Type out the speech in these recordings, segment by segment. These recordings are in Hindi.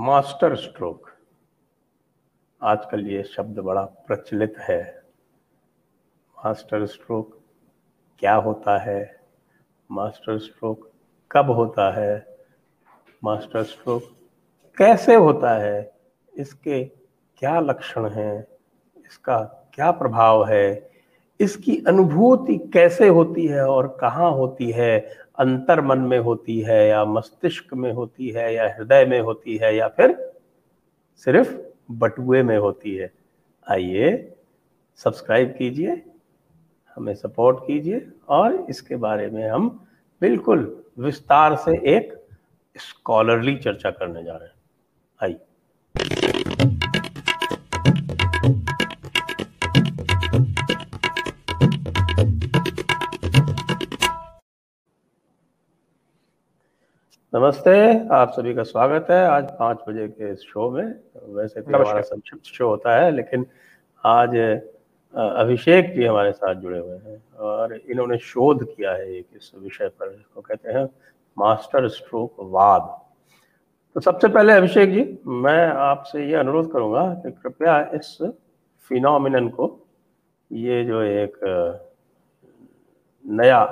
Master stroke. आजकल ये शब्द बड़ा प्रचलित है। मास्टर स्ट्रोक क्या होता है? मास्टर स्ट्रोक कब होता है? मास्टर स्ट्रोक कैसे होता है? इसके क्या लक्षण हैं? इसका क्या प्रभाव है? इसकी अनुभूति कैसे होती है और कहाँ होती है? अंतर मन में होती है या मस्तिष्क में होती है या हृदय में होती है या फिर सिर्फ़ बटुए में होती है। आइए सब्सक्राइब कीजिए, हमें सपोर्ट कीजिए और इसके बारे में हम बिल्कुल विस्तार से एक स्कॉलरली चर्चा करने जा रहे हैं। आइए। नमस्ते आप सभी का स्वागत है। आज पाँच बजे के इस शो में वैसे तो हमारा संक्षिप्त शो होता है लेकिन आज अभिषेक जी हमारे साथ जुड़े हुए हैं और इन्होंने शोध किया है एक इस विषय पर इसको कहते हैं मास्टर स्ट्रोक वाद। तो सबसे पहले अभिषेक जी मैं आपसे ये अनुरोध करूँगा कि कृपया इस फिनोमिनन को ये जो एक नया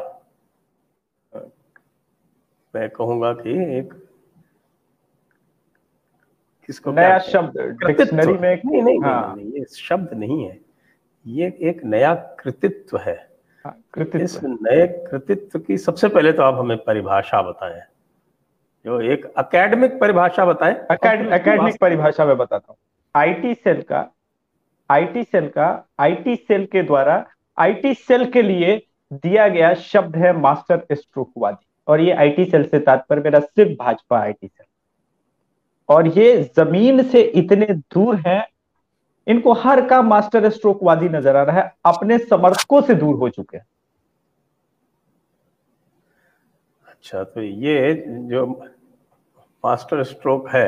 मैं कहूँगा कि एक किसको नया शब्द डिक्शनरी में एक नहीं नहीं, हाँ। नहीं ये शब्द नहीं है। ये एक नया कृतित्व है। हाँ, कृतित्व। इस नए कृतित्व की सबसे पहले तो आप हमें परिभाषा बताएँ। जो एक अकेडमिक परिभाषा बताएँ। अकेडमिक परिभाषा में बताता हूँ। आईटी सेल का आईटी सेल का आईटी सेल के द्वारा आईटी सेल के लिए दिया गया शब्द है मास्टर स्ट्रोकवादी। और ये आईटी सेल से तात्पर्य मेरा सिर्फ़ भाजपा आईटी सेल। और ये ज़मीन से इतने दूर हैं इनको हर का मास्टर स्ट्रोकवादी नज़र आ रहा है अपने समर्थकों से दूर हो चुके हैं। अच्छा तो ये जो मास्टर स्ट्रोक है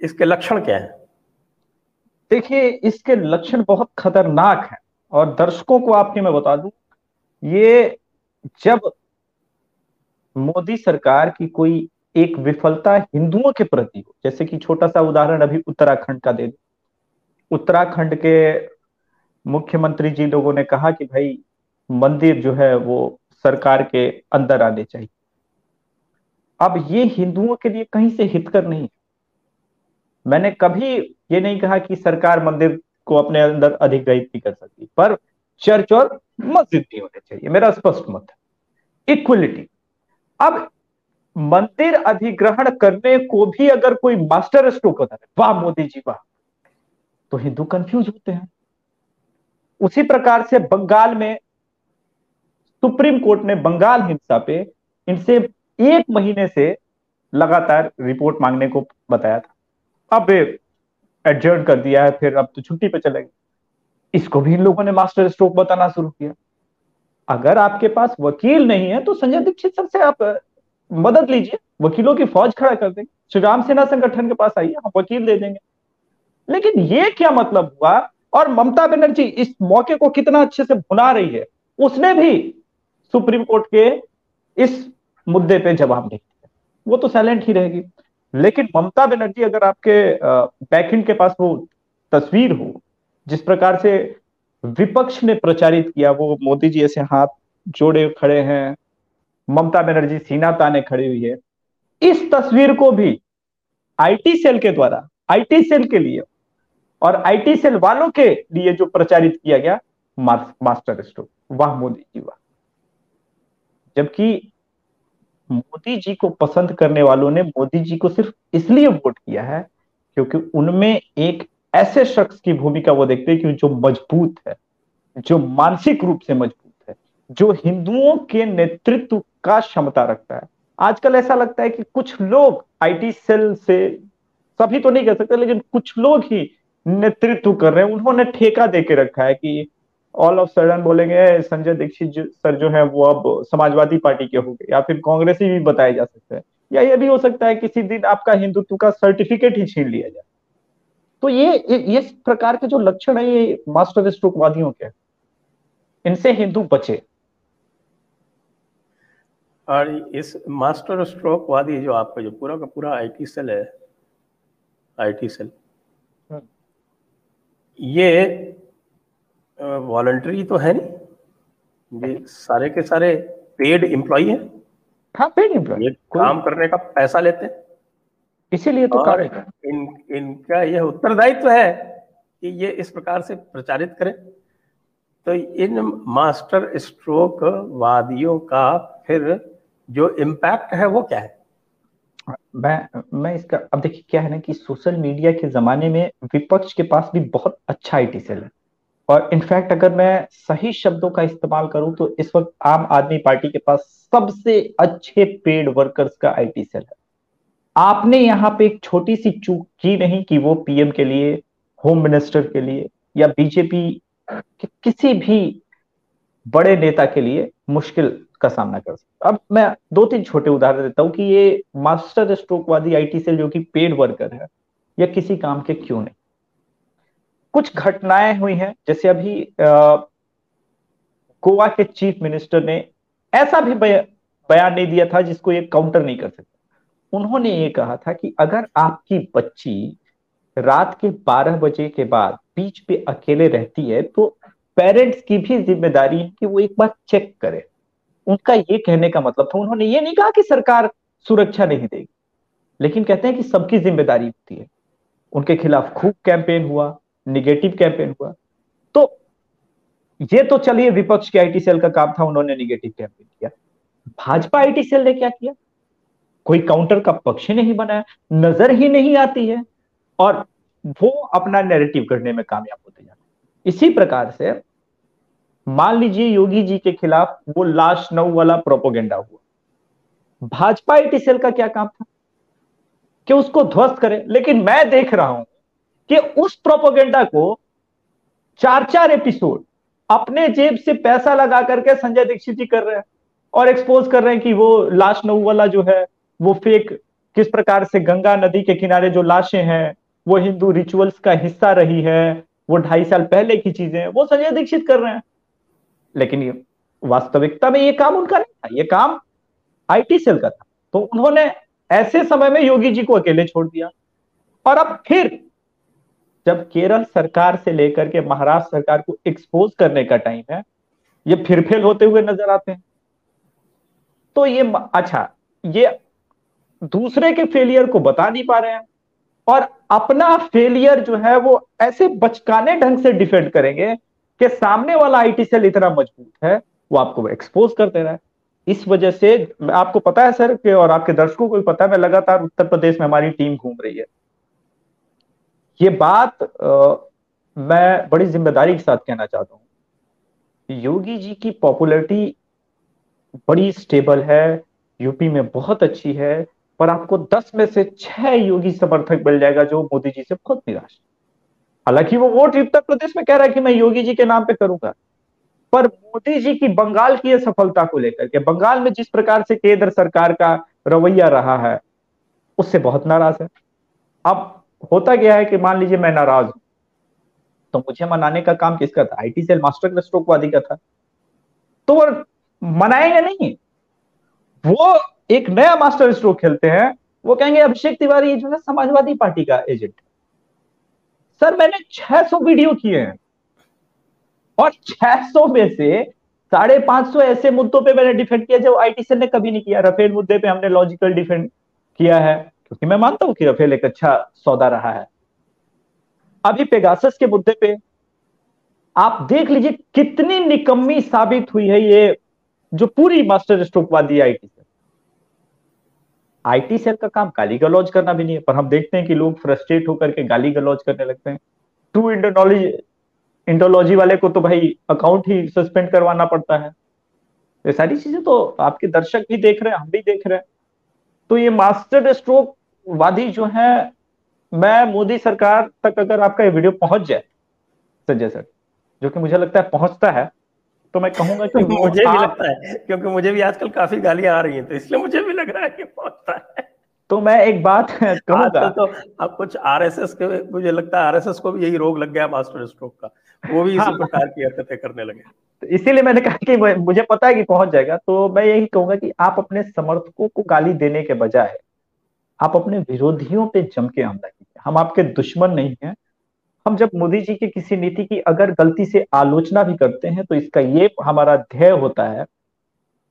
इसके लक्षण क्या है? देखिए इसके लक्षण बहुत खतरनाक हैं और दर्शकों को आपके मैं बता दूँ ये जब मोदी सरकार की कोई एक विफलता हिंदुओं के प्रति हो? जैसे कि छोटा सा उदाहरण अभी उत्तराखंड का दे उत्तराखंड के मुख्यमंत्री जी लोगों ने कहा कि भाई, मंदिर जो है वो सरकार के अंदर आने चाहिए। अब ये हिंदुओं के लिए कहीं से हितकर नहीं है। मैंने कभी ये नहीं कहा कि सरकार मंदिर को अपने अंदर अधिग्रहित नहीं कर सकती, पर चर्च और मस्जिद नहीं होने चाहिए। मेरा स्पष्ट मत है। इक्वलिटी अब मंदिर अधिग्रहण करने को भी अगर कोई मास्टर स्ट्रोक होता है वाह मोदी जी, वाह। तो हिंदू कंफ्यूज होते हैं। उसी प्रकार से बंगाल में सुप्रीम कोर्ट ने बंगाल हिंसा पे इनसे एक महीने से लगातार रिपोर्ट मांगने को बताया था। अब एडजर्न कर दिया है, फिर अब तो छुट्टी पे चले गए इसको भी इन लोगों ने मास्टर स्ट्रोक बताना शुरू किया। अगर आपके पास वकील नहीं है तो संजय दीक्षित सर से आप मदद लीजिए। वकीलों की फौज खड़ा कर देंगे। श्री राम सेना संगठन के पास आइए, हम वकील दे देंगे। लेकिन ये क्या मतलब हुआ? और ममता बनर्जी इस मौके को कितना अच्छे से भुना रही है, उसने भी सुप्रीम कोर्ट के इस मुद्दे पे जवाब नहीं दिया। वो तो साइलेंट ही रहेगी। लेकिन ममता बनर्जी अगर आपके बैकएंड के पास वो तस्वीर हो, जिस प्रकार से विपक्ष ने प्रचारित किया, वो मोदी जी ऐसे हाथ जोड़े खड़े हैं, ममता बनर्जी, सीना ताने खड़ी हुई है। इस तस्वीर को भी आईटी सेल के द्वारा आईटी सेल के लिए और आईटी सेल वालों के लिए जो प्रचारित किया गया मास्टर स्ट्रोक, वाह मोदी जी वाह। जबकि मोदी जी को पसंद करने वालों ने मोदी जी को सिर्फ़ इसलिए वोट किया है क्योंकि उनमें एक ऐसे शख्स की भूमिका वो देखते हैं कि जो मज़बूत है, जो मानसिक रूप से मज़बूत है, जो हिंदुओं के नेतृत्व का क्षमता रखता है। आजकल ऐसा लगता है कि कुछ लोग आईटी सेल से, सभी तो नहीं कह सकते, लेकिन कुछ लोग ही नेतृत्व कर रहे हैं। उन्होंने ठेका दे के रखा है कि ऑल ऑफ़ सडन बोलेंगे, संजय दीक्षित सर जो है, वो अब समाजवादी पार्टी के हो गए, या फिर कांग्रेसी भी बताए जा सकते हैं। या ये भी हो सकता है किसी दिन आपका हिंदुत्व का सर्टिफिकेट ही छीन लिया जाए। तो ये ये इस प्रकार के जो लक्षण है ये मास्टर स्ट्रोकवादियों के इनसे हिंदू बचे। और इस मास्टर स्ट्रोक वादी जो आपका जो पूरा का पूरा आईटी सेल है आईटी सेल हम्म। ये वॉलंटरी तो है नहीं। ये सारे के सारे पेड एम्प्लॉय हैं। हाँ पेड एम्प्लॉय काम करने का पैसा लेते हैं। इसीलिए तो और इन इनका यह उत्तरदायित्व है कि ये इस प्रकार से प्रचारित करें। तो इन मास्टर स्ट्रोक वादियों का फिर जो इम्पैक्ट है वो क्या है? मैं मैं इसका अब देखिए क्या है ना कि सोशल मीडिया के जमाने में विपक्ष के पास भी बहुत अच्छा आईटी सेल है। और इनफैक्ट अगर मैं सही शब्दों का इस्तेमाल करूँ तो इस वक्त आम आदमी पार्टी के पास सबसे अच्छे पेड वर्कर्स का आईटी सेल है। आपने यहाँ पे एक छोटी सी चूक की नहीं कि वो पीएम के लिए, होम मिनिस्टर के लिए, या बीजेपी के किसी भी बड़े नेता के लिए मुश्किल का सामना कर सकता अब मैं दो तीन छोटे उदाहरण देता हूँ कि ये मास्टर स्ट्रोकवादी आईटी सेल जो कि पेड वर्कर है, या किसी काम के क्यों नहीं? कुछ घटनाएँ हुई हैं, जैसे अभी गोवा के चीफ मिनिस्टर ने ऐसा भी बयान नहीं दिया था जिसको ये काउंटर नहीं कर सकते। उन्होंने ये कहा था कि अगर आपकी बच्ची रात के 12 बजे के बाद बीच पे अकेले रहती है तो पेरेंट्स की भी ज़िम्मेदारी है कि वो एक बार चेक करे। उनका ये कहने का मतलब था, उन्होंने ये नहीं कहा कि सरकार सुरक्षा नहीं देगी, लेकिन कहते हैं कि सबकी ज़िम्मेदारी होती है। उनके खिलाफ खूब कैंपेन हुआ, निगेटिव कैंपेन हुआ। तो ये तो चलिए विपक्ष के आईटी सेल का काम था, उन्होंने निगेटिव कैंपेन किया। भाजपा आईटी सेल ने क्या किया? कोई काउंटर का पक्ष नहीं बनाया नज़र ही नहीं आती है, और वो अपना नैरेटिव करने में कामयाब होते जाते इसी प्रकार से, मान लीजिए योगी जी के खिलाफ वो लाश नौ वाला प्रोपोगेंडा हुआ। भाजपा आईटी सेल का क्या काम था? कि उसको ध्वस्त करे। लेकिन मैं देख रहा हूँ कि उस प्रोपोगेंडा को चार चार एपिसोड अपने जेब से पैसा लगा करके संजय दीक्षित जी कर रहे हैं और एक्सपोज कर रहे हैं कि वो लाश नऊ वाला जो है वो फेक किस प्रकार से गंगा नदी के किनारे जो लाशें हैं, वो हिंदू रिचुअल्स का हिस्सा रही है, वो ढाई साल पहले की चीज़ें हैं, वो संजय दीक्षित कर रहे हैं। लेकिन ये वास्तविकता में ये काम उनका नहीं था, ये काम आईटी सेल का था। तो उन्होंने ऐसे समय में योगी जी को अकेले छोड़ दिया। और अब फिर जब केरल सरकार से लेकर के महाराष्ट्र सरकार को एक्सपोज करने का टाइम है, ये फिर फेल होते हुए नज़र आते हैं। तो ये अच्छा ये दूसरे के फेलियर को बता नहीं पा रहे हैं। और अपना फेलियर जो है वो ऐसे बचकाने ढंग से डिफेंड करेंगे कि सामने वाला आईटी सेल इतना मज़बूत है वो आपको एक्सपोज कर दे रहा है। इस वजह से आपको पता है सर कि और आपके दर्शकों को भी पता है मैं लगातार उत्तर प्रदेश में हमारी टीम घूम रही है। ये बात आ, मैं बड़ी ज़िम्मेदारी के साथ कहना चाहता हूँ। योगी जी की पॉपुलैरिटी बड़ी स्टेबल है यूपी में बहुत अच्छी है पर आपको दस में से छह योगी समर्थक मिल जाएगा जो मोदी जी से बहुत निराश हालाँकि वो वोट उत्तर प्रदेश में कह रहा है कि मैं योगी जी के नाम पे करूँगा। पर मोदी जी की बंगाल की सफलता को लेकर के, बंगाल में जिस प्रकार से केंद्र सरकार का रवैया रहा है, उससे बहुत नाराज़ है। अब होता गया है कि मान लीजिए मैं नाराज़ हूँ तो मुझे मनाने का काम किसका था? आईटी सेल मास्टर स्ट्रोकवादी का था। तो मनाएँगे नहीं। वो एक नया मास्टर स्ट्रोक खेलते हैं। वो कहेंगे, अभिषेक तिवारी, जो है समाजवादी पार्टी का एजेंट सर, मैंने 600 वीडियो किए हैं। और 600 में से साढ़े पाँच सौ ऐसे मुद्दों पे मैंने डिफेंड किया, जो आईटी ने कभी नहीं किया। रफेल मुद्दे पे हमने लॉजिकल डिफेंड किया है। क्योंकि मैं मानता हूँ कि रफेल एक अच्छा सौदा रहा है। अभी पेगासस के मुद्दे पे आप देख लीजिए, कितनी निकम्मी साबित हुई है ये, जो पूरी मास्टर स्ट्रोक वादी आईटी आईटी सेल का काम गाली गलौज करना भी नहीं है, पर हम देखते हैं कि लोग फ्रस्ट्रेट होकर के गाली गलौज करने लगते हैं। टू इंडोलॉजी इंडोलॉजी वाले को तो भाई अकाउंट ही सस्पेंड करवाना पड़ता है। ये सारी चीज़ें तो आपके दर्शक भी देख रहे हैं, हम भी देख रहे हैं। तो ये मास्टर स्ट्रोक वादी जो है, मैं मोदी सरकार तक अगर आपका ये वीडियो पहुँच जाए, संजय सर, जो कि मुझे लगता है पहुँचता है तो मैं कहूँगा कि मुझे भी लगता है क्योंकि मुझे भी आजकल काफ़ी गालियाँ आ रही हैं तो इसलिए मुझे भी लग रहा है कि पहुँचता है। तो मैं एक बात कहूँगा। तो अब कुछ आरएसएस के मुझे लगता है आरएसएस को भी यही रोग लग गया मास्टर स्ट्रोक का। वो भी इसी हाँ, प्रकार की हरकतें करने लगे। तो इसीलिए मैंने कहा कि मुझे पता है कि पहुँच जाएगा तो मैं यही कहूँगा कि आप अपने समर्थकों को गाली देने के बजाय आप अपने विरोधियों पे जम के हमला कीजिए। हम आपके दुश्मन नहीं हैं हम जब मोदी जी की किसी नीति की अगर गलती से आलोचना भी करते हैं तो इसका ये हमारा ध्येय होता है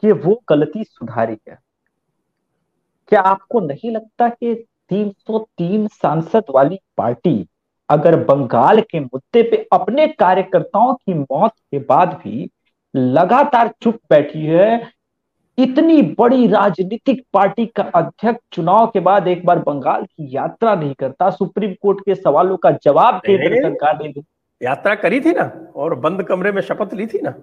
कि वो गलती सुधारी है। क्या आपको नहीं लगता कि 303 सांसद वाली पार्टी अगर बंगाल के मुद्दे पे अपने कार्यकर्ताओं की मौत के बाद भी लगातार चुप बैठी है इतनी बड़ी राजनीतिक पार्टी का अध्यक्ष चुनाव के बाद एक बार बंगाल की यात्रा नहीं करता सुप्रीम कोर्ट के सवालों का जवाब केंद्र सरकार ने यात्रा करी थी ना और बंद कमरे में शपथ ली थी ना।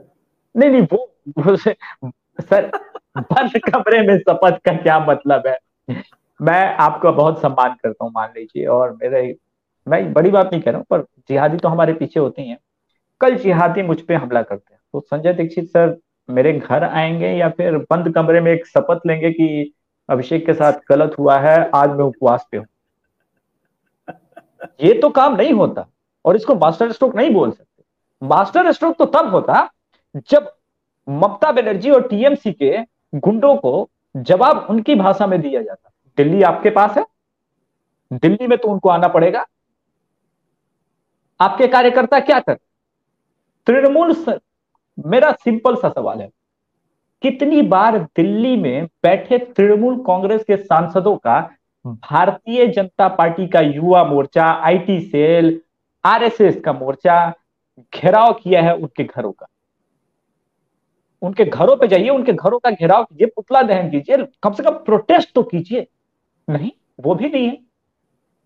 नहीं नहीं वो, वो सर बंद कमरे में शपथ का क्या मतलब है? मैं आपका बहुत सम्मान करता हूँ मान लीजिए और मेरे मैं बड़ी बात नहीं कह रहा हूँ पर जिहादी तो हमारे पीछे होते हैं कल जिहादी मुझ पर हमला करते हैं। तो संजय दीक्षित सर मेरे घर आएँगे या फिर बंद कमरे में एक शपथ लेंगे कि अभिषेक के साथ गलत हुआ है, आज मैं उपवास पे हूँ। ये तो काम नहीं होता और इसको मास्टर स्ट्रोक नहीं बोल सकते। मास्टर स्ट्रोक तो तब होता जब ममता बनर्जी और टीएमसी के गुंडों को जवाब उनकी भाषा में दिया जाता। दिल्ली आपके पास है? दिल्ली में तो उनको आना पड़ेगा। आपके कार्यकर्ता क्या कर? तृणमूल मेरा सिंपल सा सवाल है। कितनी बार दिल्ली में बैठे तृणमूल कांग्रेस के सांसदों का भारतीय जनता पार्टी का Yuva Morcha IT cell RSS का मोर्चा घेराव किया है उनके घरों का? उनके घरों पे जाइए, उनके घरों का घेराव कीजिए, पुतला दहन कीजिए, कम से कम प्रोटेस्ट तो कीजिए। नहीं, वो भी नहीं है।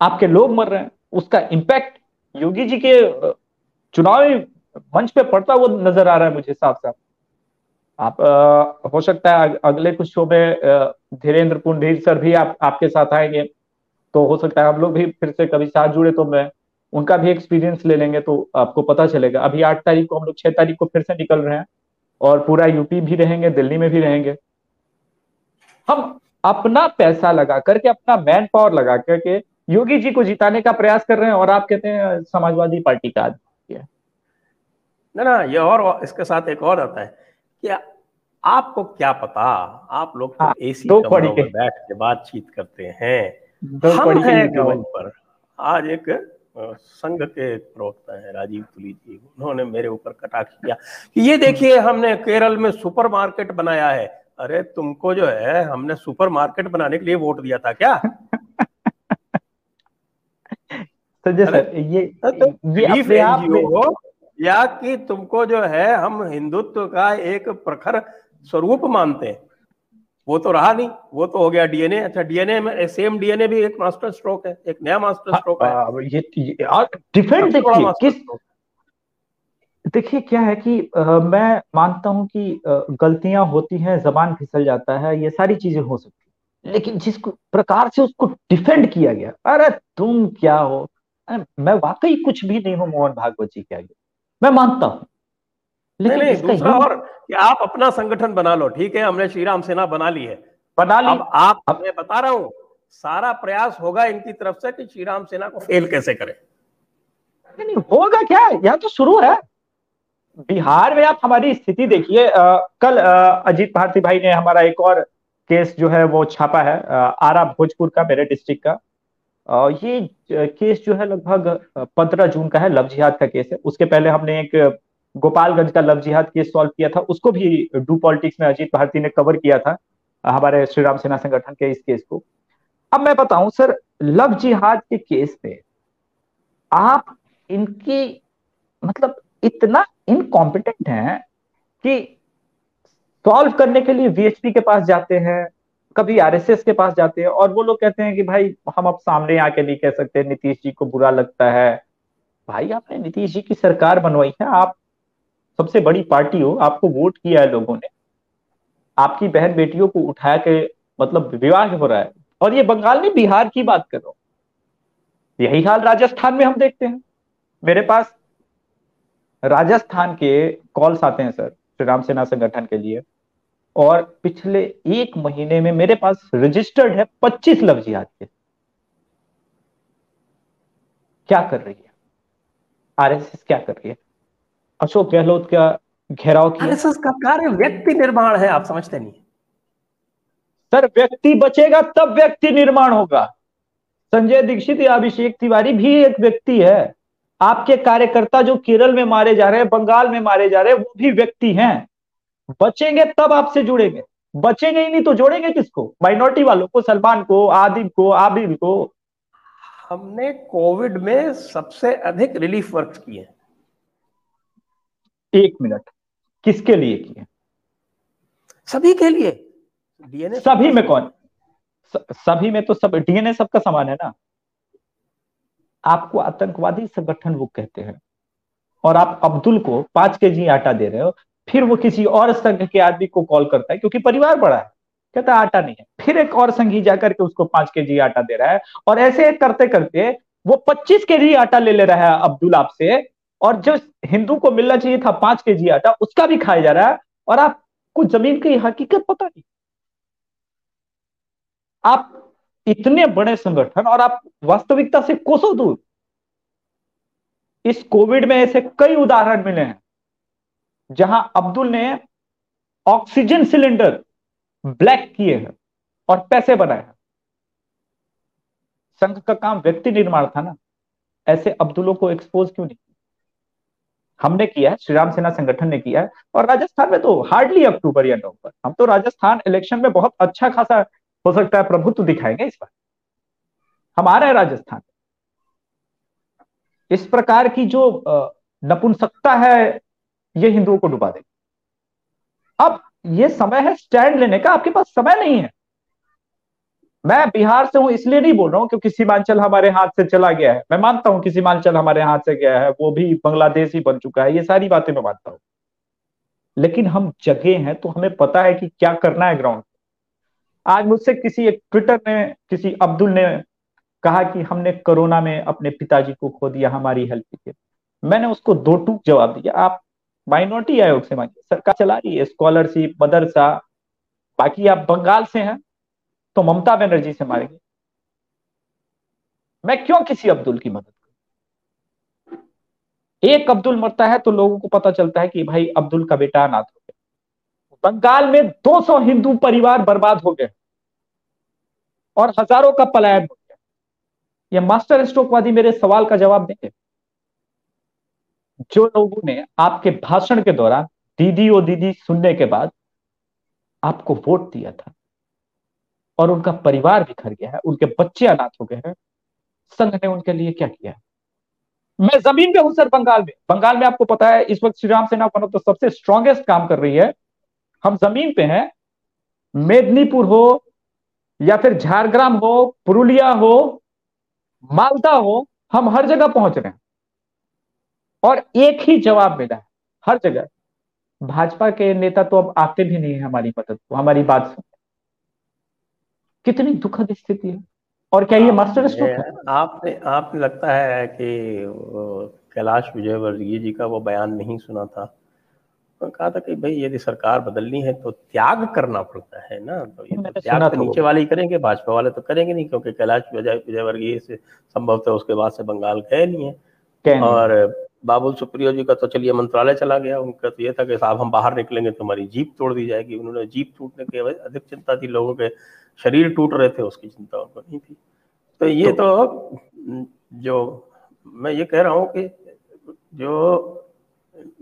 आपके लोग मर रहे हैं। उसका इंपैक्ट योगी जी के चुनावी मंच पे पड़ता वो नज़र आ रहा है मुझे साफ़ साफ़। आप आ, हो सकता है अगले कुछ शो में धीरेन्द्र पुंडीर सर भी आप आपके साथ आएँगे। तो हो सकता है हम लोग भी फिर से कभी साथ जुड़े तो मैं उनका भी एक्सपीरियंस ले लेंगे तो आपको पता चलेगा। अभी आठ तारीख को हम लोग छह तारीख को फिर से निकल रहे हैं और पूरा यूपी भी रहेंगे दिल्ली में भी रहेंगे। हम अपना पैसा लगा करके अपना मैन पावर लगा करके योगी जी को जिताने का प्रयास कर रहे हैं और आप कहते हैं समाजवादी पार्टी का आदमी। ना ना ये और इसके साथ एक और आता है कि आपको क्या पता आप लोग तो हाँ, एसी कमरों में बैठ के बातचीत करते हैं। हम हैं कवन पर। आज एक संघ के प्रवक्ता है राजीव तुली जी। उन्होंने मेरे ऊपर कटाक्ष किया कि ये देखिए हमने केरल में सुपरमार्केट बनाया है। अरे तुमको जो है हमने सुपरमार्केट बनाने के लिए वोट दिया था क्या? संजय सर ये तो ये अपने आप में हो। या कि तुमको जो है हम हिंदुत्व का एक प्रखर स्वरूप मानते हैं। वो तो रहा नहीं वो तो हो गया डीएनए। अच्छा डीएनए में सेम डीएनए भी एक मास्टर स्ट्रोक है एक नया मास्टर स्ट्रोक है। हाँ, ये, डिफेंड देखिए किस देखिए क्या है कि आ, मैं मानता हूँ कि गलतियाँ होती हैं जबान फिसल जाता है ये सारी चीज़ें हो सकती लेकिन जिस प्रकार से उसको डिफेंड किया गया अरे तुम क्या हो? मैं वाकई कुछ भी नहीं हूँ मोहन भागवत जी के आगे। मैं मानता हूँ। लेकिन नहीं, नहीं, दूसरा और कि आप अपना संगठन बना लो ठीक है हमने श्री राम सेना बना ली है। बना ली। अब आप अब... मैं बता रहा हूँ सारा प्रयास होगा इनकी तरफ़ से कि श्री राम सेना को फेल कैसे करें। नहीं होगा क्या? यह तो शुरू है। बिहार में आप हमारी स्थिति देखिए कल अजीत भारती भाई ने हमारा एक और केस जो है वो छापा है आरा भोजपुर का मेरे डिस्ट्रिक्ट का। ये केस जो है लगभग पंद्रह जून का है, लव जिहाद का केस है। उसके पहले हमने एक गोपालगंज का लव जिहाद केस सॉल्व किया था। उसको भी डू पॉलिटिक्स में अजीत भारती ने कवर किया था, हमारे श्री राम सेना संगठन के इस केस को। अब मैं बताऊँ, सर, लव जिहाद के केस पे आप इनकी मतलब इतना इनकॉम्पिटेंट हैं कि सॉल्व करने के लिए वीएचपी के पास जाते हैं कभी आरएसएस के पास जाते हैं और वो लोग कहते हैं कि भाई, हम अब सामने आके नहीं कह सकते, नीतीश जी को बुरा लगता है। भाई, आपने नीतीश जी की सरकार बनवाई है, आप सबसे बड़ी पार्टी हो, आपको वोट किया है लोगों ने। आपकी बहन बेटियों को उठा के मतलब विवाह हो रहा है। और ये बंगाल में बिहार की बात कर, यही हाल राजस्थान में हम देखते हैं। मेरे पास राजस्थान के कॉल्स आते हैं, सर श्री राम सेना संगठन के लिए। और पिछले एक महीने में मेरे पास रजिस्टर्ड है पच्चीस लव जिहाद के। क्या कर रही है? आरएसएस क्या कर रही है? अशोक गहलोत का घेराव किया। आरएसएस का कार्य व्यक्ति निर्माण है आप समझते नहीं। सर व्यक्ति बचेगा तब व्यक्ति निर्माण होगा। संजय दीक्षित या अभिषेक तिवारी भी एक व्यक्ति है। आपके कार्यकर्ता जो केरल में मारे जा रहे हैं बंगाल में मारे जा रहे हैं वो भी व्यक्ति हैं। बचेंगे तब आपसे जुड़ेंगे। बचेंगे ही नहीं तो जोड़ेंगे किसको? माइनॉरिटी वालों को सलमान को आदिब को आबिद को। हमने कोविड में सबसे अधिक रिलीफ वर्क किए एक मिनट। किसके लिए किए? सभी के लिए। डीएनए सभी में कौन? सभी में तो सब डीएनए सबका समान है ना? आपको आतंकवादी संगठन वो कहते हैं। और आप अब्दुल को पाँच के जी आटा दे रहे हो फिर वो किसी और संघ के आदमी को कॉल करता है, क्योंकि परिवार बड़ा है, कहता है आटा नहीं है। फिर एक और संघी जाकर के उसको पाँच के जी आटा दे रहा है, और ऐसे करते करते वो पच्चीस के जी आटा ले ले रहा है अब्दुल आपसे, और जो हिंदू को मिलना चाहिए था पाँच के जी आटा, उसका भी खाया जा रहा है, और आपको ज़मीन की हकीकत पता नहीं। आप इतने बड़े संगठन, और आप वास्तविकता से कोसों दूर। इस कोविड में ऐसे कई उदाहरण मिले हैं। जहाँ अब्दुल ने ऑक्सीजन सिलेंडर ब्लैक किए हैं और पैसे बनाए हैं। संघ का काम व्यक्ति निर्माण था ना, ऐसे अब्दुलों को एक्सपोज क्यों नहीं हमने किया है, श्रीराम सेना संगठन ने किया है और राजस्थान में तो हार्डली अक्टूबर या नवंबर हम तो राजस्थान इलेक्शन में बहुत अच्छा खासा हो सकता है प्रभुत्व दिखाएँगे इस बार। हम आ रहे हैं राजस्थान। इस प्रकार की जो नपुंसकता है ये हिंदुओं को डुबा देगी। अब ये समय है स्टैंड लेने का, आपके पास समय नहीं है। मैं बिहार से हूँ, इसलिए नहीं बोल रहा हूँ क्योंकि सीमांचल हमारे हाथ से चला गया है। मैं मानता हूँ कि सीमांचल हमारे हाथ से गया है, वो भी बांग्लादेश ही बन चुका है, ये सारी बातें मैं मानता हूँ। लेकिन हम जगह हैं तो हमें पता है कि क्या करना है ग्राउंड आज मुझसे किसी एक ट्विटर ने, किसी अब्दुल ने कहा कि हमने कोरोना में अपने पिताजी को खो दिया, हमारी हेल्प कीजिए मैंने उसको दो टूक जवाब दिया, आप माइनॉरिटी आयोग से मांगिए सरकार चला रही है स्कॉलरशिप मदरसा, बाकी आप बंगाल से हैं तो ममता बनर्जी से मारेंगे। मैं क्यों किसी अब्दुल की मदद करूँ? एक अब्दुल मरता है तो लोगों को पता चलता है कि भाई अब्दुल का बेटा अनाथ हो गया। बंगाल में 200 हिंदू परिवार बर्बाद हो गए और हज़ारों का पलायन हो गया। ये मास्टर स्ट्रोकवादी मेरे सवाल का जवाब देंगे। जो लोगों ने आपके भाषण के दौरान दीदी ओ दीदी सुनने के बाद आपको वोट दिया था और उनका परिवार बिखर गया है, उनके बच्चे अनाथ हो गए हैं, संघ ने उनके लिए क्या किया? मैं ज़मीन पे हूँ, सर, बंगाल में। बंगाल में आपको पता है, इस वक्त Shriram Sena one of the सबसे स्ट्रॉन्गेस्ट काम कर रही है। हम ज़मीन पे हैं, मेदनीपुर हो या फिर झारग्राम हो, पुरुलिया हो, मालदा हो, हम हर जगह पहुँच रहे हैं। और एक ही जवाब मिला हर जगह। भाजपा के नेता तो अब आते भी नहीं है हमारी मदद को हमारी बात सुन। कितनी दुखद स्थिति है। और क्या ये मास्टर स्ट्रोक आपने आपने लगता है कि कैलाश विजयवर्गीय जी का वो बयान नहीं सुना था। तो कहा था कि भाई यदि सरकार बदलनी है तो त्याग करना पड़ता है ना। तो ये तो त्याग तो नीचे वाले ही करेंगे भाजपा वाले तो करेंगे नहीं क्योंकि कैलाश विजय विजयवर्गीय से संभवतः उसके बाद से बंगाल गए नहीं है। और बाबुल सुप्रियो जी का तो चलिए मंत्रालय चला गया। उनका तो ये था कि साहब हम बाहर निकलेंगे तो हमारी जीप तोड़ दी जाएगी। उन्होंने जीप टूटने की अधिक चिंता थी लोगों के शरीर टूट रहे थे उसकी चिंता उनको नहीं थी। तो ये तो, तो जो मैं ये कह रहा हूँ कि जो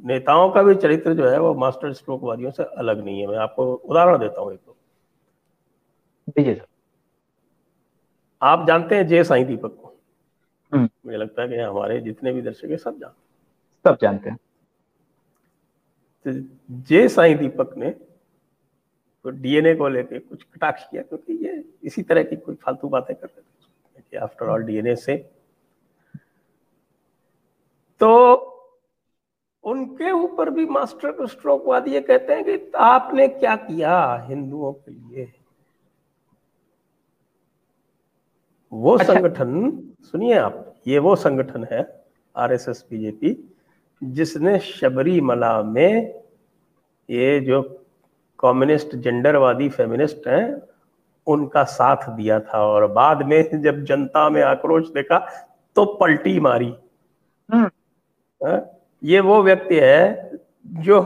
नेताओं का भी चरित्र जो है वो मास्टर स्ट्रोक वादियों से अलग नहीं है। मैं आपको उदाहरण देता हूँ एक तो। दीजिए सर आप जानते हैं जय साई दीपक को? हम्म। मुझे लगता है कि हमारे जितने भी दर्शक है सब जानते सब जानते हैं। तो जे साई दीपक ने तो डीएनए को लेके कुछ कटाक्ष किया क्योंकि ये इसी तरह की कोई फालतू बातें कर रहे थे आफ्टर ऑल डीएनए से। तो उनके ऊपर भी मास्टर स्ट्रोक वादी ये कहते हैं कि आपने क्या किया हिंदुओं के लिए? वो अच्छा। संगठन सुनिए आप ये वो संगठन है आरएसएस बीजेपी जिसने शबरीमला में ये जो कम्युनिस्ट जेंडरवादी फेमिनिस्ट हैं उनका साथ दिया था और बाद में जब जनता में आक्रोश देखा तो पलटी मारी हम्म। हाँ, ये वो व्यक्ति है जो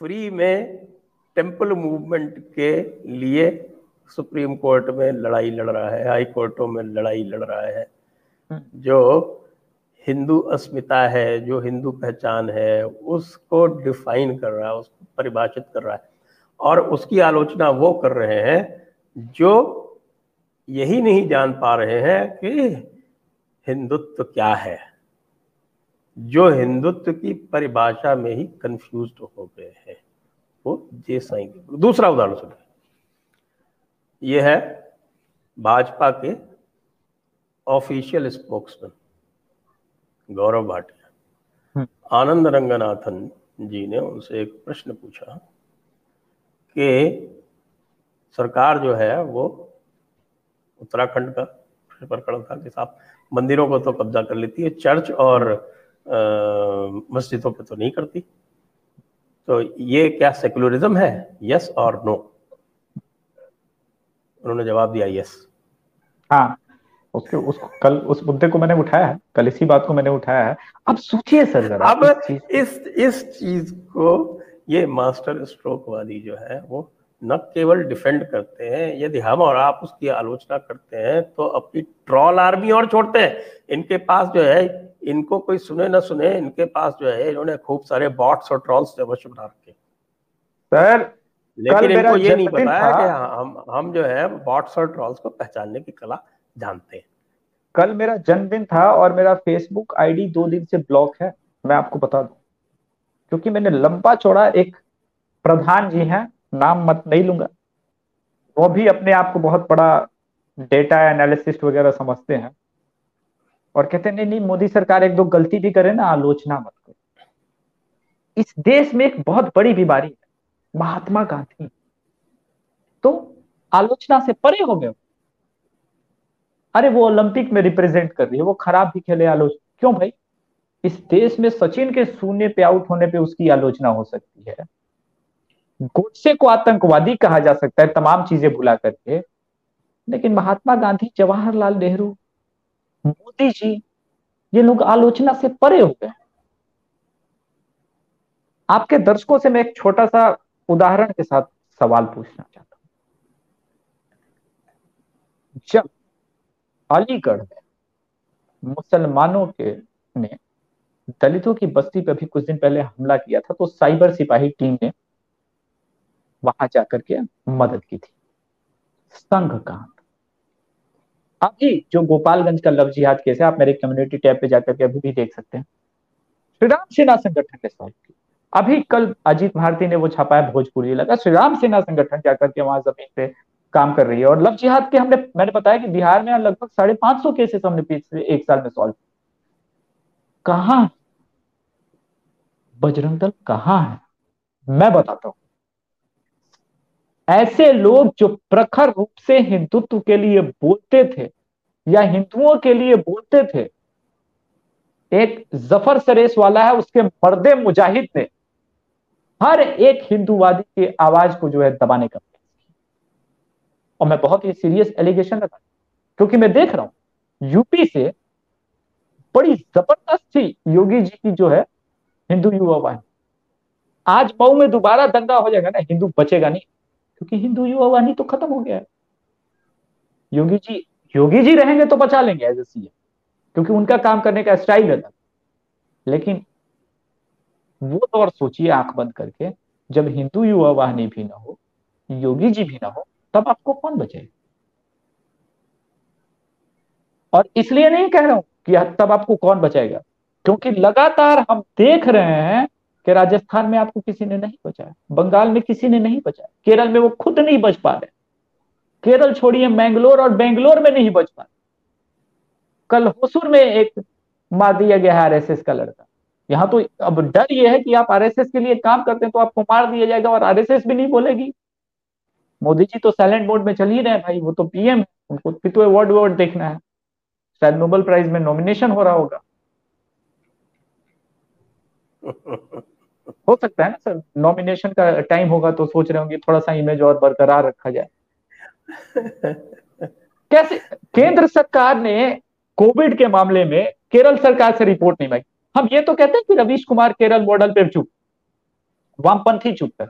फ्री में टेंपल मूवमेंट के लिए सुप्रीम कोर्ट में लड़ाई लड़ रहा है हाई कोर्टों में लड़ाई लड़ रहा है हम्म। जो हिंदू अस्मिता है, जो हिंदू पहचान है, उसको डिफाइन कर रहा है, उसको परिभाषित कर रहा है। और उसकी आलोचना वो कर रहे हैं, जो यही नहीं जान पा रहे हैं कि हिंदुत्व क्या है, जो हिंदुत्व की परिभाषा में ही कंफ्यूज हो गए हैं। वो जे साई दूसरा उदाहरण सुनिए यह है भाजपा के ऑफिशियल स्पोक्समैन गौरव भाटिया। हम्म। आनंद रंगनाथन जी ने उनसे एक प्रश्न पूछा कि सरकार जो है वो उत्तराखंड का प्रकरण था कि साहब मंदिरों को तो कब्जा कर लेती है चर्च और मस्जिदों पे तो नहीं करती। तो ये क्या सेकुलरिज्म है? यस और नो उन्होंने जवाब दिया यस हाँ। उसके उसको कल उस मुद्दे को मैंने उठाया है कल इसी बात को मैंने उठाया है। अब सोचिए सर जरा अब इस इस चीज़ को ये मास्टर स्ट्रोक वाली जो है वो न केवल डिफेंड करते हैं यदि हम और आप उसकी आलोचना करते हैं तो अपनी ट्रॉल आर्मी और छोड़ते हैं। इनके पास जो है इनको कोई सुने ना सुने इनके पास जो है इन्होंने खूब सारे बॉट्स और ट्रॉल्स अवश्य बना रखे। सर लेकिन इनको ये नहीं पता है कि हम हम जो है बॉट्स और ट्रॉल्स को पहचानने की कला जानते हैं। कल मेरा जन्मदिन था और मेरा फेसबुक आईडी दो दिन से ब्लॉक है, मैं आपको बता दूँ। क्योंकि मैंने लंबा चौड़ा एक प्रधान जी हैं, नाम मत नहीं लूँगा। वो भी अपने आप को बहुत बड़ा डेटा एनालिसिस्ट वगैरह समझते हैं। और कहते हैं, नहीं नहीं, मोदी सरकार एक दो गलती भी करे ना, आलोचना मत करो। इस देश में एक बहुत बड़ी बीमारी है, महात्मा गांधी। तो आलोचना से परे हो गए अरे वो ओलंपिक में रिप्रेजेंट कर रही है, वो खराब भी खेले आलोचना क्यों भाई? इस देश में सचिन के शून्य पे आउट होने पे उसकी आलोचना हो सकती है। गोडसे को आतंकवादी कहा जा सकता है, तमाम चीज़ें भुला करके। लेकिन महात्मा गांधी, जवाहरलाल नेहरू, मोदी जी, ये लोग आलोचना से परे हो गए। आपके दर्शकों से मैं एक छोटा सा उदाहरण के साथ सवाल पूछना चाहता हूँ। जब अलीगढ़ में मुसलमानों के ने दलितों की बस्ती पर भी कुछ दिन पहले हमला किया था तो साइबर सिपाही टीम ने वहाँ जाकर के मदद की थी। संघ कांड अभी जो गोपालगंज का लव जिहाद केस है, आप मेरे कम्युनिटी टैब पे जाकर के अभी भी देख सकते हैं। श्री राम सेना संगठन ने सॉल्व की अभी कल अजीत भारती ने वो छापा छापाया भोजपुरी लगा श्री राम सेना संगठन जाकर के वहाँ ज़मीन पे काम कर रही है। और लव जिहाद के हमने, मैंने बताया कि बिहार में लगभग साढ़े पाँच सौ केसेस हमने पिछले एक साल में सॉल्व कहा? बजरंग दल कहाँ है? मैं बताता हूँ। ऐसे लोग जो प्रखर रूप से हिंदुत्व के लिए बोलते थे या हिंदुओं के लिए बोलते थे, एक ज़फ़र सरेस वाला है, उसके मर्दे मुजाहिद ने हर एक हिंदूवादी की आवाज़ को जो है दबाने का और मैं बहुत ही सीरियस एलिगेशन लगा क्योंकि मैं देख रहा हूँ यूपी से बड़ी ज़बरदस्त थी योगी जी की जो है हिंदू युवा वाहिनी। आज मऊ में दोबारा दंगा हो जाएगा ना, हिंदू बचेगा नहीं। क्योंकि हिंदू युवा वाहिनी तो खत्म हो गया है। योगी जी योगी जी रहेंगे तो बचा लेंगे एज ए सीएम क्योंकि उनका काम करने का स्टाइल अलग। लेकिन वो तो और सोचिए आँख बंद करके, जब हिंदू युवा वाहिनी भी ना हो, योगी जी भी ना हो तब आपको कौन बचे और इसलिए नहीं कह रहा हूँ कि तब आपको कौन बचाएगा? क्योंकि लगातार हम देख रहे हैं कि राजस्थान में आपको किसी ने नहीं बचाया, बंगाल में किसी ने नहीं बचाया, केरल में वो खुद नहीं बच पा रहे। केरल छोड़िए, मैंगलोर और बेंगलोर में नहीं बच पा रहे। कल होसुर में एक मार दिया गया है आरएसएस का लड़का। यहाँ तो अब डर यह है कि आप आरएसएस के लिए काम करते हैं तो आपको मार दिया जाएगा और आरएसएस भी नहीं बोलेगी। मोदी जी तो साइलेंट मोड में चल ही रहे हैं भाई, वो तो पीएम उनको भी तो अवार्ड अवार्ड देखना है। शायद नोबेल प्राइज में नॉमिनेशन हो रहा होगा। हो सकता है ना सर नॉमिनेशन का टाइम होगा तो सोच रहे होंगे थोड़ा सा इमेज और बरकरार रखा जाए। कैसे, केंद्र सरकार ने कोविड के मामले में केरल सरकार से रिपोर्ट नहीं मांगी। हम ये तो कहते हैं कि रवीश कुमार केरल मॉडल पे चुप। वामपंथी चुप है।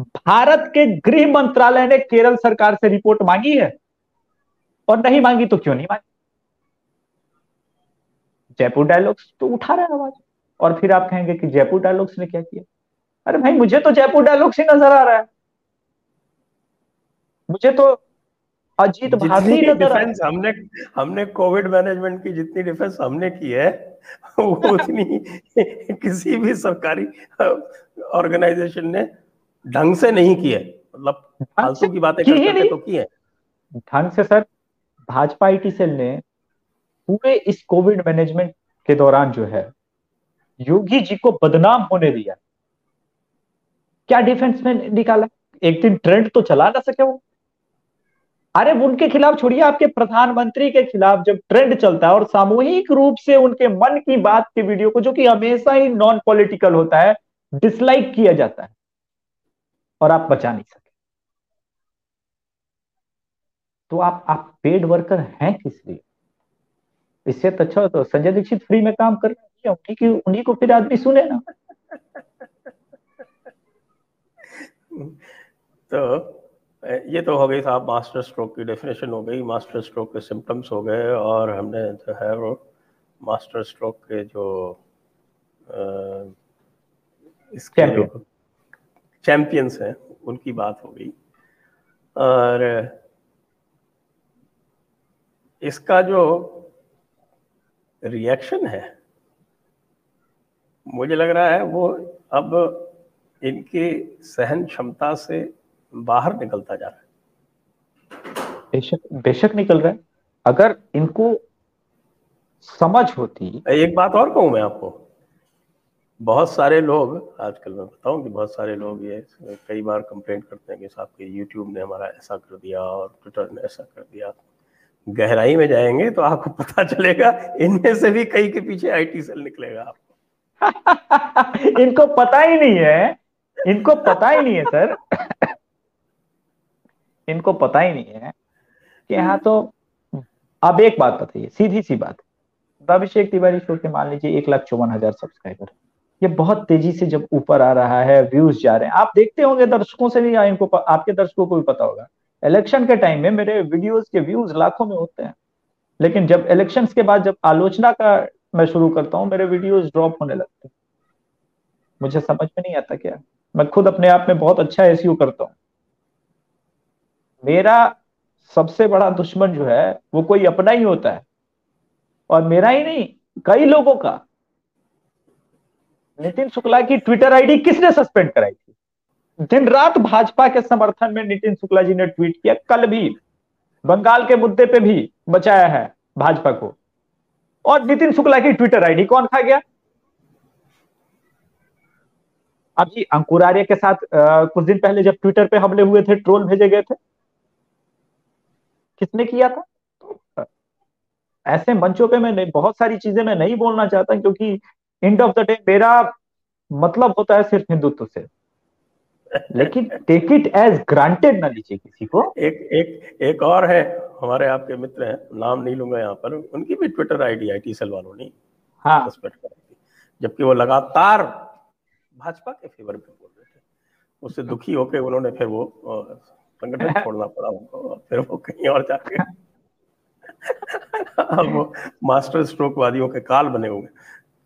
भारत के गृह मंत्रालय ने केरल सरकार से रिपोर्ट मांगी है। और नहीं मांगी तो क्यों नहीं मांगी? जयपुर डायलॉग्स तो उठा रहा है आवाज़। और फिर आप कहेंगे कि जयपुर डायलॉग्स ने क्या किया? अरे भाई मुझे तो जयपुर डायलॉग्स ही नज़र आ रहा है। मुझे तो अजीत भारती डिफेंस हमने हमने कोविड मैनेजमेंट की जितनी डिफेंस हमने की है वो उतनी किसी भी सरकारी ऑर्गेनाइजेशन ने ढंग से नहीं की है मतलब फालतू की बातें करते थे तो की है ढंग से सर भाजपा आईटी सेल ने पूरे इस कोविड मैनेजमेंट के दौरान जो है योगी जी को बदनाम होने दिया। क्या डिफेंस में निकाला? एक दिन ट्रेंड तो चला ना सके वो। अरे उनके खिलाफ छोड़िए आपके प्रधानमंत्री के खिलाफ जब ट्रेंड चलता है और सामूहिक रूप से उनके मन की बात के वीडियो को जो कि हमेशा ही नॉन पॉलिटिकल होता है डिसलाइक किया जाता है। और आप बचा नहीं सके। तो आप आप पेड वर्कर हैं किस लिए? इससे तो अच्छा तो संजय दीक्षित फ्री में काम कर रहे हैं उन्हीं की उन्हीं को फिर आदमी सुने ना। तो ये तो हो गई साहब मास्टर स्ट्रोक की डेफिनेशन हो गई। मास्टर स्ट्रोक के सिम्टम्स हो गए और हमने जो है वो मास्टर स्ट्रोक के जो इसके जो चैंपियंस हैं उनकी बात हो गई। और इसका जो रिएक्शन है मुझे लग रहा है वो अब इनकी सहन क्षमता से बाहर निकलता जा रहा है। बेशक बेशक निकल रहा है। अगर इनको समझ होती एक बात और कहूँ मैं आपको। बहुत सारे लोग, आजकल मैं बताऊँ कि बहुत सारे लोग ये, कई बार कंप्लेंट करते हैं कि साहब के यूट्यूब ने हमारा ऐसा कर दिया और ट्विटर ने ऐसा कर दिया। गहराई में जाएँगे तो आपको पता चलेगा, इनमें से भी कई के पीछे आईटी सेल निकलेगा आपको। इनको पता ही नहीं है, इनको पता ही नहीं है, सर। इनको पता ही नहीं है कि यहाँ तो अब एक बात बताइए, सीधी सी बात। अभिषेक तिवारी शो के मान लीजिए एक लाख चौवन हज़ार सब्सक्राइबर ये बहुत तेज़ी से जब ऊपर आ रहा है व्यूज़ जा रहे हैं। आप देखते होंगे दर्शकों से भी इनको आपके दर्शकों को भी पता होगा। इलेक्शन के टाइम में मेरे वीडियोस के व्यूज़ लाखों में होते हैं। लेकिन जब इलेक्शन के बाद जब आलोचना का मैं शुरू करता हूँ, मेरे वीडियोज़ ड्रॉप होने लगते हैं। मुझे समझ में नहीं आता क्या। मैं खुद अपने आप में बहुत अच्छा एस करता हूँ। मेरा सबसे बड़ा दुश्मन जो है, वो कोई अपना ही होता है। और मेरा ही नहीं, कई लोगों का। नितिन शुक्ला की ट्विटर आईडी किसने सस्पेंड कराई थी? दिन रात भाजपा के समर्थन में नितिन शुक्ला जी ने ट्वीट किया कल भी। बंगाल के मुद्दे पे भी बचाया है भाजपा को। और नितिन शुक्ला की ट्विटर आईडी कौन खा गया? अब जी अंकुर आर्य के साथ आ, कुछ दिन पहले जब ट्विटर पे हमले हुए थे ट्रोल भेजे गए थे। किसने किया था? तो ऐसे मंचों पे मैं बहुत सारी चीज़ें मैं नहीं बोलना चाहता क्योंकि एंड ऑफ़ द डे मेरा मतलब होता है सिर्फ़ हिंदुत्व से। लेकिन टेक इट एज ग्रांटेड ना लीजिए किसी को। एक एक एक और है हमारे आपके मित्र हैं नाम नहीं लूँगा यहाँ पर उनकी भी Twitter ID I T cell वालों ने हाँ। जबकि वो लगातार भाजपा के फेवर में बोल रहे थे। उससे दुखी होकर उन्होंने फिर वो संगठन छोड़ना पड़ा उनको फिर वो कहीं और जाके अब वो मास्टर स्ट्रोक वादियों के काल बने हुए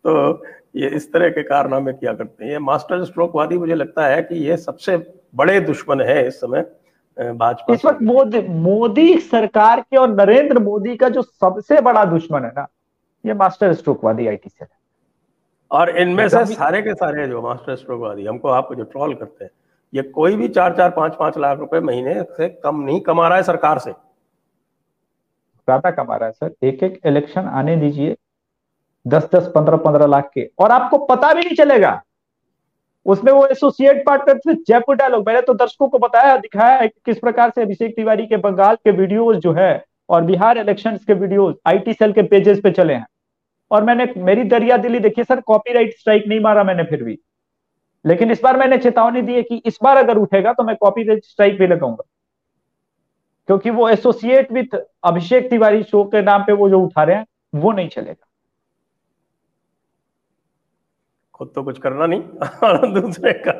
तो ये इस तरह के कारनामे किया करते हैं। ये मास्टर स्ट्रोक वादी मुझे लगता है कि ये सबसे बड़े दुश्मन है इस समय भाजपा इस वक्त मोदी मोदी सरकार के और नरेंद्र मोदी का जो सबसे बड़ा दुश्मन है ना ये मास्टर स्ट्रोक वादी आई से और इनमें से सारे के सारे जो मास्टर स्ट्रोक वादी हमको आप जो ट्रॉल करते हैं ये कोई भी चार चार पाँच पाँच लाख रुपए महीने से कम नहीं कमा रहा है सरकार से। ज़्यादा कमा रहा है सर। एक एक इलेक्शन आने दीजिए दस दस पंद्रह पंद्रह लाख के। और आपको पता भी नहीं चलेगा। उसमें वो एसोसिएट पार्टनर थे जयपुर डायलॉग मैंने तो दर्शकों को बताया, दिखाया है कि किस प्रकार से अभिषेक तिवारी के बंगाल के वीडियोस जो है, और बिहार इलेक्शंस के वीडियोस आईटी सेल के पेजेस पे चले हैं। और मैंने, मेरी दरिया दिली देखिए सर कॉपीराइट स्ट्राइक नहीं मारा मैंने फिर भी। लेकिन इस बार मैंने चेतावनी दी है कि इस बार अगर उठेगा तो मैं कॉपी स्ट्राइक भी लगाऊँगा। क्योंकि वो associate with Abhishek Tiwari show के नाम पे वो जो उठा रहे हैं, वो नहीं चलेगा। खुद तो कुछ करना नहीं दूसरे का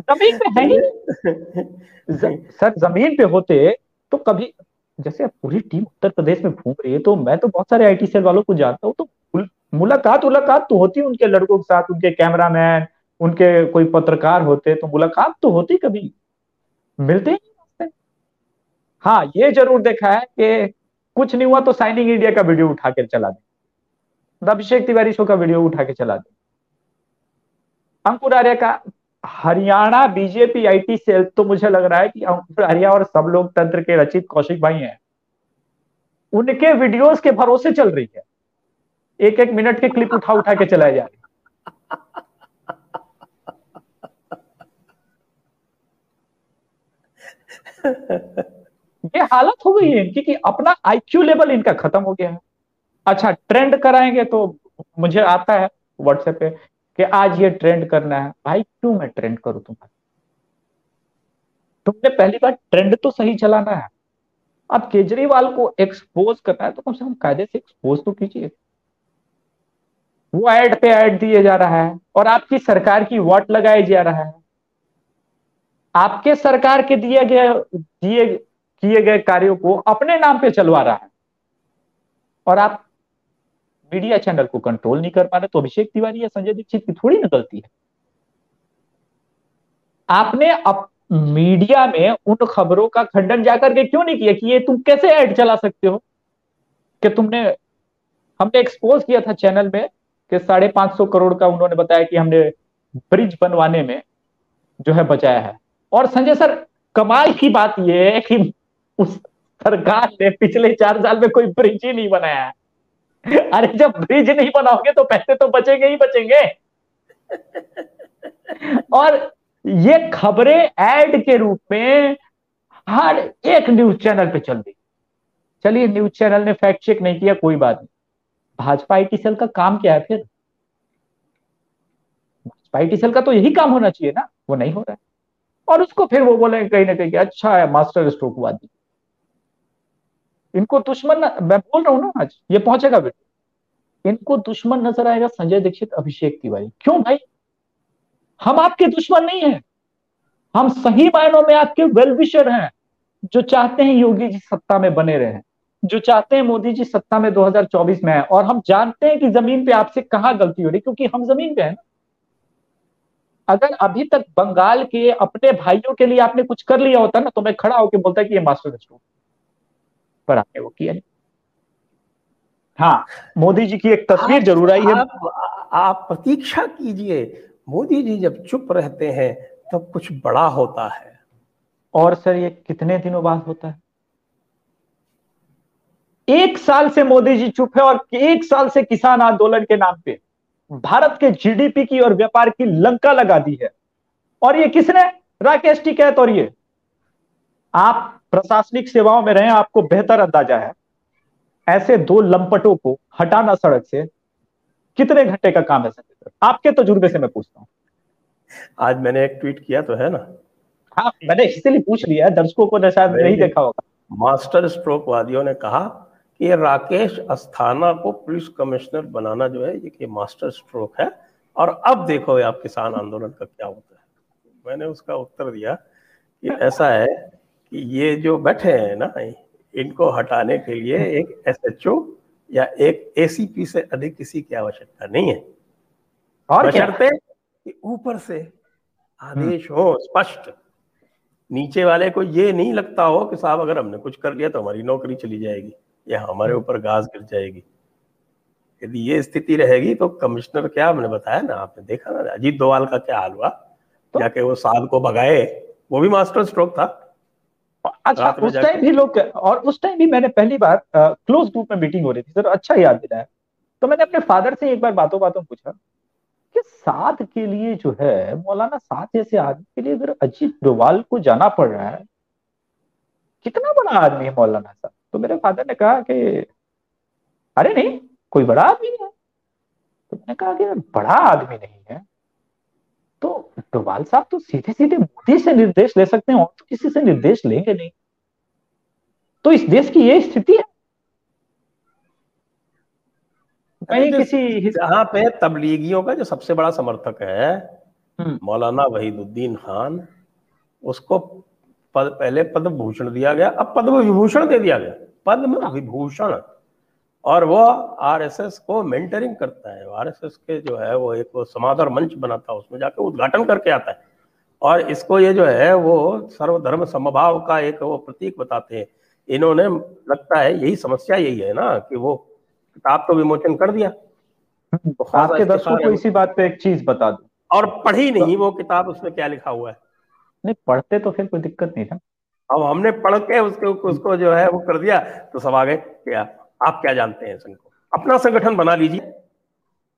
ज़मीन पे है ही। सर ज़मीन पे होते तो कभी जैसे पूरी टीम उत्तर प्रदेश में घूम रही है तो मैं तो बहुत सारे आईटी सेल वालों को जानता हूँ तो मुलाकात मुलाकात तो होती उनके लड़कों के साथ उनके कैमरामैन उनके कोई पत्रकार होते तो मुलाकात तो होती कभी? मिलते ही हाँ ये ज़रूर देखा है कि कुछ नहीं हुआ तो साइनिंग इंडिया का वीडियो उठा कर चला दे। अभिषेक तिवारी शो का वीडियो उठा के चला दे अंकुर आर्य का, हरियाणा बीजेपी आईटी सेल तो मुझे लग रहा है कि अंकुर आर्य और सब लोग तंत्र के रचित कौशिक भाई हैं। उनके वीडियोस के भरोसे चल रही है। एक एक मिनट के क्लिप उठा उठा के चलाए जा रहे ये हालत हो गई है क्योंकि अपना आईक्यू लेवल इनका खत्म हो गया है। अच्छा ट्रेंड कराएँगे तो मुझे आता है व्हाट्सएप पे कि आज ये ट्रेंड करना है। भाई, क्यों मैं ट्रेंड करूँ तुम्हारा? तुमने पहली बार ट्रेंड तो सही चलाना है। अब केजरीवाल को एक्सपोज करना है तो कम से कम कायदे से एक्सपोज तो कीजिए। वो एड पे एड दिए जा रहा है और आपकी सरकार की वोट लगाई जा रहा है। आपके सरकार के दिए गए, दिए, किए गए कार्यों को अपने नाम पे चलवा रहा है। और आप मीडिया चैनल को कंट्रोल नहीं कर पा रहे तो अभिषेक तिवारी या संजय दीक्षित की थोड़ी ना गलती है। आपने अप, मीडिया में उन खबरों का खंडन जाकर के क्यों नहीं किया कि ये तुम कैसे ऐड चला सकते हो? कि तुमने हमने एक्सपोज किया था चैनल में कि साढ़े पाँच सौ करोड़ का उन्होंने बताया कि हमने ब्रिज बनवाने में जो है बचाया है। और संजय सर कमाल की बात यह है कि उस सरकार ने पिछले चार साल में कोई ब्रिज ही नहीं बनाया है। अरे जब ब्रिज नहीं बनाओगे तो पैसे तो बचेंगे ही बचेंगे। और ये खबरें ऐड के रूप में हर एक न्यूज़ चैनल पे चल रही। चलिए न्यूज़ चैनल ने फैक्ट चेक नहीं किया कोई बात नहीं। भाजपा आईटी सेल का काम क्या है फिर? भाजपा आईटी सेल का तो यही काम होना चाहिए ना वो नहीं हो रहा है। और उसको फिर वो बोले कहीं ना कहीं अच्छा है मास्टर स्ट्रोक वादी इनको दुश्मन न, मैं बोल रहा हूँ ना आज ये पहुंचेगा बेटे। इनको दुश्मन नज़र आएगा संजय दीक्षित अभिषेक तिवारी। क्यों भाई? हम आपके दुश्मन नहीं है। हम सही मायनों में आपके वेल विशर हैं जो चाहते हैं योगी जी सत्ता में बने रहे जो चाहते हैं मोदी जी सत्ता में 2024 में है और हम जानते हैं कि ज़मीन पे आपसे कहाँ गलती हो रही क्योंकि हम ज़मीन पे हैं अगर अभी तक बंगाल के अपने भाइयों के लिए आपने कुछ कर लिया होता ना तो मैं खड़ा होकर बोलता कि ये मास्टर स्ट्रोक पर आपने वो किया नहीं हाँ मोदी जी की एक तस्वीर ज़रूर आई है। आप, आप प्रतीक्षा कीजिए। मोदी जी जब चुप रहते हैं तब कुछ बड़ा होता है। और सर ये कितने दिनों बाद होता है? एक साल से मोदी जी चुप है और एक साल से किसान आंदोलन के नाम पे भारत के जीडीपी की और व्यापार की लंका लगा दी है। और ये किसने? राकेश टिकैत और ये आप प्रशासनिक सेवाओं में रहे आपको बेहतर अंदाज़ा है। ऐसे दो लंपटों को हटाना सड़क से कितने घंटे का काम है संजय आपके तजुर्बे से मैं पूछता हूँ। आज मैंने एक ट्वीट किया तो है ना? हाँ मैंने इसलिए पूछ लिया है दर्शकों को शायद नहीं देखा होगा। मास्टर स्ट्रोक वादियों ने कहा कि ये राकेश अस्थाना को पुलिस कमिश्नर बनाना जो है ये मास्टर स्ट्रोक है। और अब देखो आप किसान आंदोलन का क्या होता है। मैंने उसका उत्तर दिया कि ऐसा है ये जो बैठे हैं ना इनको हटाने के लिए एक एसएचओ या एक एसीपी से अधिक किसी की आवश्यकता नहीं है। और बशर्ते ऊपर से आदेश हो स्पष्ट। नीचे वाले को ये नहीं लगता हो कि साहब अगर हमने कुछ कर लिया तो हमारी नौकरी चली जाएगी या हमारे ऊपर घास गिर जाएगी। यदि ये स्थिति रहेगी तो कमिश्नर क्या हमने बताया ना आपने देखा ना अजीत दोवाल का क्या हाल हुआ? तो? जाके वो साल को भगाए वो भी मास्टर स्ट्रोक था। अच्छा उस टाइम भी लोग और उस टाइम भी मैंने पहली बार क्लोज ग्रुप में मीटिंग हो रही थी सर अच्छा याद दिलाया। तो मैंने अपने फादर से एक बार बातों बातों पूछा कि साथ के लिए जो है मौलाना साथ जैसे आदमी के लिए अगर अजीत डोवाल को जाना पड़ रहा है कितना बड़ा आदमी है मौलाना साहब? तो मेरे फादर ने कहा कि अरे नहीं कोई बड़ा आदमी है। तो मैंने कहा कि बड़ा आदमी नहीं है। तो डोभाल साहब तो सीधे सीधे मोदी से निर्देश ले सकते हैं और तो किसी से निर्देश लेंगे नहीं। तो इस देश की ये स्थिति है। कहीं किसी जहाँ पे तबलीगियों का जो सबसे बड़ा समर्थक है हम्म। मौलाना वहीदुद्दीन खान उसको पद पहले पद्म भूषण दिया गया अब पद्म विभूषण दे दिया गया। पद्म विभूषण और वो आरएसएस को मेंटरिंग करता है। आरएसएस के जो है वो एक वो समाधार मंच बनाता है उसमें जाकर उद्घाटन करके आता है। और इसको ये जो है वो सर्वधर्म समभाव का एक वो प्रतीक बताते हैं। इन्होंने लगता है यही समस्या यही है ना कि वो किताब तो विमोचन कर दिया। तो आपके दर्शकों को इसी बात पे एक चीज़ बता दू। और पढ़ी नहीं वो किताब उसमें क्या लिखा हुआ है? नहीं पढ़ते तो फिर कोई दिक्कत नहीं था। अब हमने पढ़ के उसके उसको जो है वो कर दिया तो सब आ गए क्या? आप क्या जानते हैं संघ को अपना संगठन बना लीजिए।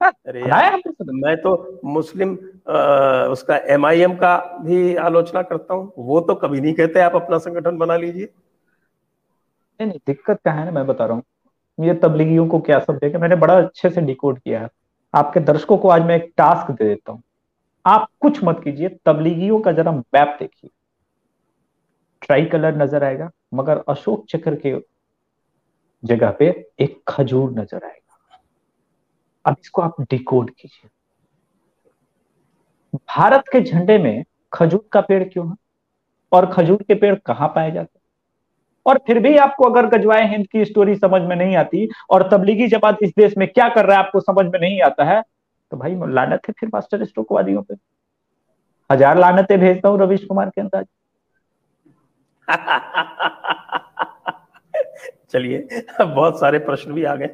हाँ, अरे यार मैं तो मुस्लिम आ, उसका एम आई एम का भी आलोचना करता हूँ। वो तो कभी नहीं कहते आप अपना संगठन बना लीजिए। नहीं नहीं दिक्कत क्या है ना मैं बता रहा हूँ। ये तबलीगियों को क्या सब देखे मैंने बड़ा अच्छे से डिकोड किया है। आपके दर्शकों को आज मैं एक टास्क दे देता हूँ। आप कुछ मत कीजिए तबलीगियों का जरा मैप देखिए। ट्राई कलर नज़र आएगा मगर अशोक चक्र के जगह पे एक खजूर नज़र आएगा। अब इसको आप डिकोड कीजिए। भारत के झंडे में खजूर का पेड़ क्यों है? और खजूर के पेड़ कहाँ पाए जाते हैं? और फिर भी आपको अगर गजवाए हिंद की स्टोरी समझ में नहीं आती, और तबलीगी जमात इस देश में क्या कर रहा है आपको समझ में नहीं आता है तो भाई लानत है फिर मास्टर स्ट्रोकवादियों पे। हज़ार लानतें भेजता हूँ रवीश कुमार के अंदाज। चलिए बहुत सारे प्रश्न भी आ गए।